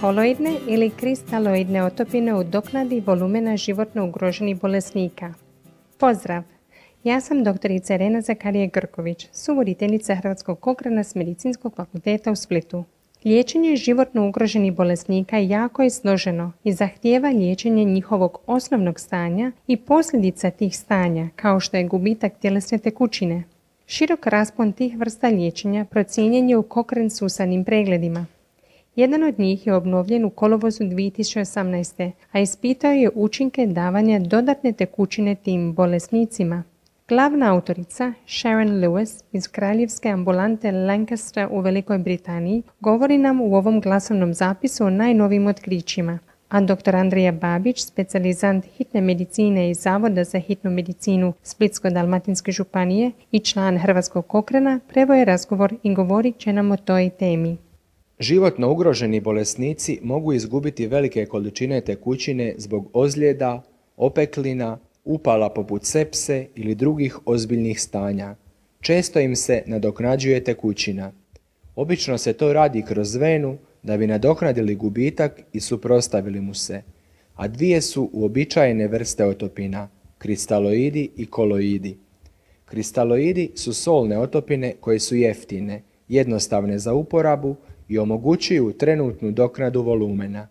koloidne ili kristaloidne otopine u doknadi volumena životno ugroženih bolesnika. Pozdrav! Ja sam doktorica Irena Zakarije Grković, suvoditeljica Hrvatskog kokrana s Medicinskog fakulteta u Splitu. Liječenje životno ugroženih bolesnika jako je složeno i zahtijeva liječenje njihovog osnovnog stanja i posljedica tih stanja, kao što je gubitak tjelesne tekućine. Širok raspon tih vrsta liječenja procijenjen je u Cochrane susadnim pregledima. Jedan od njih je obnovljen u kolovozu 2018. a ispitao je učinke davanja dodatne tekućine tim bolesnicima. Glavna autorica Sharon Lewis iz kraljevske ambulante Lancaster u Velikoj Britaniji govori nam u ovom glasovnom zapisu o najnovim otkrićima, a dr. Andrija Babić, specijalizant hitne medicine iz Zavoda za hitnu medicinu Splitsko-Dalmatinske županije i član Hrvatskog kokrena, prevoje razgovor i govorit će nam o toj temi. Životno ugroženi bolesnici mogu izgubiti velike količine tekućine zbog ozljeda, opeklina, upala poput sepse ili drugih ozbiljnih stanja. Često im se nadoknađuje tekućina. Obično se to radi kroz venu da bi nadoknadili gubitak i suprostavili mu se, a dvije su uobičajene vrste otopina, kristaloidi i koloidi. Kristaloidi su solne otopine koje su jeftine, jednostavne za uporabu i omogućuju trenutnu doknadu volumena.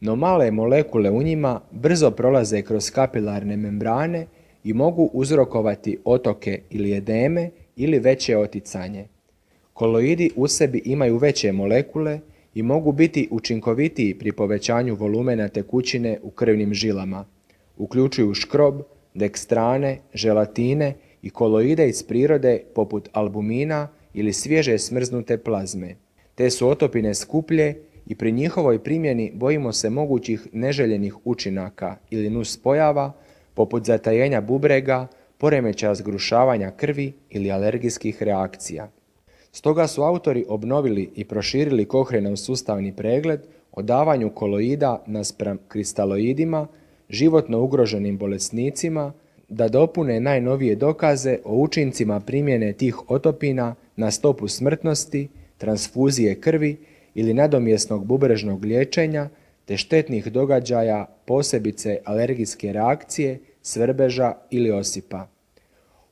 No male molekule u njima brzo prolaze kroz kapilarne membrane i mogu uzrokovati otoke ili edeme ili veće oticanje. Koloidi u sebi imaju veće molekule i mogu biti učinkovitiji pri povećanju volumena tekućine u krvnim žilama. Uključuju škrob, dekstrane, želatine i koloide iz prirode poput albumina ili svježe smrznute plazme. Te su otopine skuplje i pri njihovoj primjeni bojimo se mogućih neželjenih učinaka ili nuspojava poput zatajenja bubrega, poremećaja zgrušavanja krvi ili alergijskih reakcija. Stoga su autori obnovili i proširili Kohrenov sustavni pregled o davanju koloida naspram kristaloidima, životno ugroženim bolesnicima, da dopune najnovije dokaze o učincima primjene tih otopina na stopu smrtnosti, transfuzije krvi ili nadomjesnog bubrežnog liječenja te štetnih događaja posebice alergijske reakcije, svrbeža ili osipa.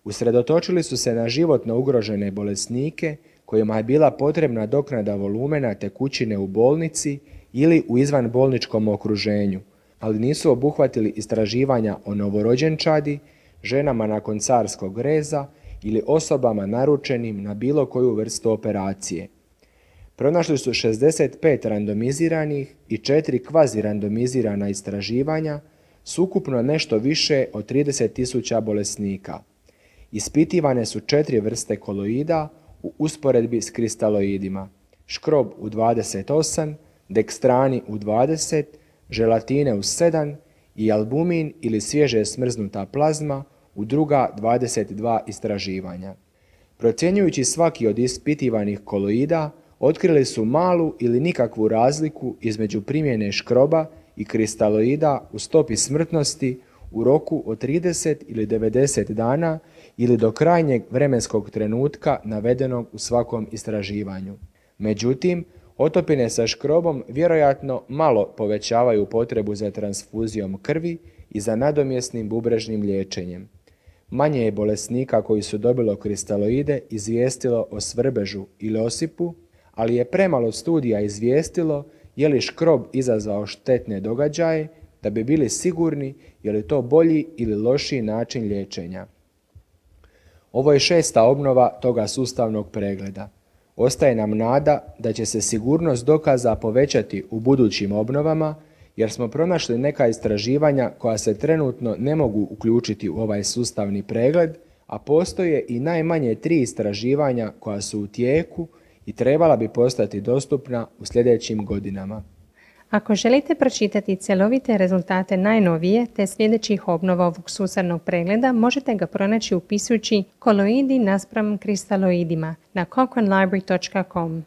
Usredotočili su se na životno ugrožene bolesnike kojima je bila potrebna doknada volumena tekućine u bolnici ili u izvanbolničkom okruženju, ali nisu obuhvatili istraživanja o novorođenčadi, ženama nakon carskog reza ili osobama naručenim na bilo koju vrstu operacije. Pronašli su 65 randomiziranih i 4 kvazi randomizirana istraživanja s ukupno nešto više od 30.000 bolesnika. Ispitivane su četiri vrste koloida u usporedbi s kristaloidima. Škrob u 28, dekstrani u 20, želatine u 7 i albumin ili svježe smrznuta plazma u druga 22 istraživanja. Procjenjujući svaki od ispitivanih koloida, otkrili su malu ili nikakvu razliku između primjene škroba i kristaloida u stopi smrtnosti u roku od 30 ili 90 dana ili do krajnjeg vremenskog trenutka navedenog u svakom istraživanju. Međutim, otopine sa škrobom vjerojatno malo povećavaju potrebu za transfuzijom krvi i za nadomjesnim bubrežnim liječenjem. Manje je bolesnika koji su dobilo kristaloide izvijestilo o svrbežu ili osipu, ali je premalo studija izvijestilo je li škrob izazvao štetne događaje da bi bili sigurni je li to bolji ili lošiji način liječenja. Ovo je šesta obnova toga sustavnog pregleda. Ostaje nam nada da će se sigurnost dokaza povećati u budućim obnovama jer smo pronašli neka istraživanja koja se trenutno ne mogu uključiti u ovaj sustavni pregled, a postoje i najmanje tri istraživanja koja su u tijeku i trebala bi postati dostupna u sljedećim godinama. Ako želite pročitati cjelovite rezultate najnovije te sljedećih obnova ovog susadnog pregleda, možete ga pronaći upisujući koloidi naspram kristaloidima na cochranelibrary.com.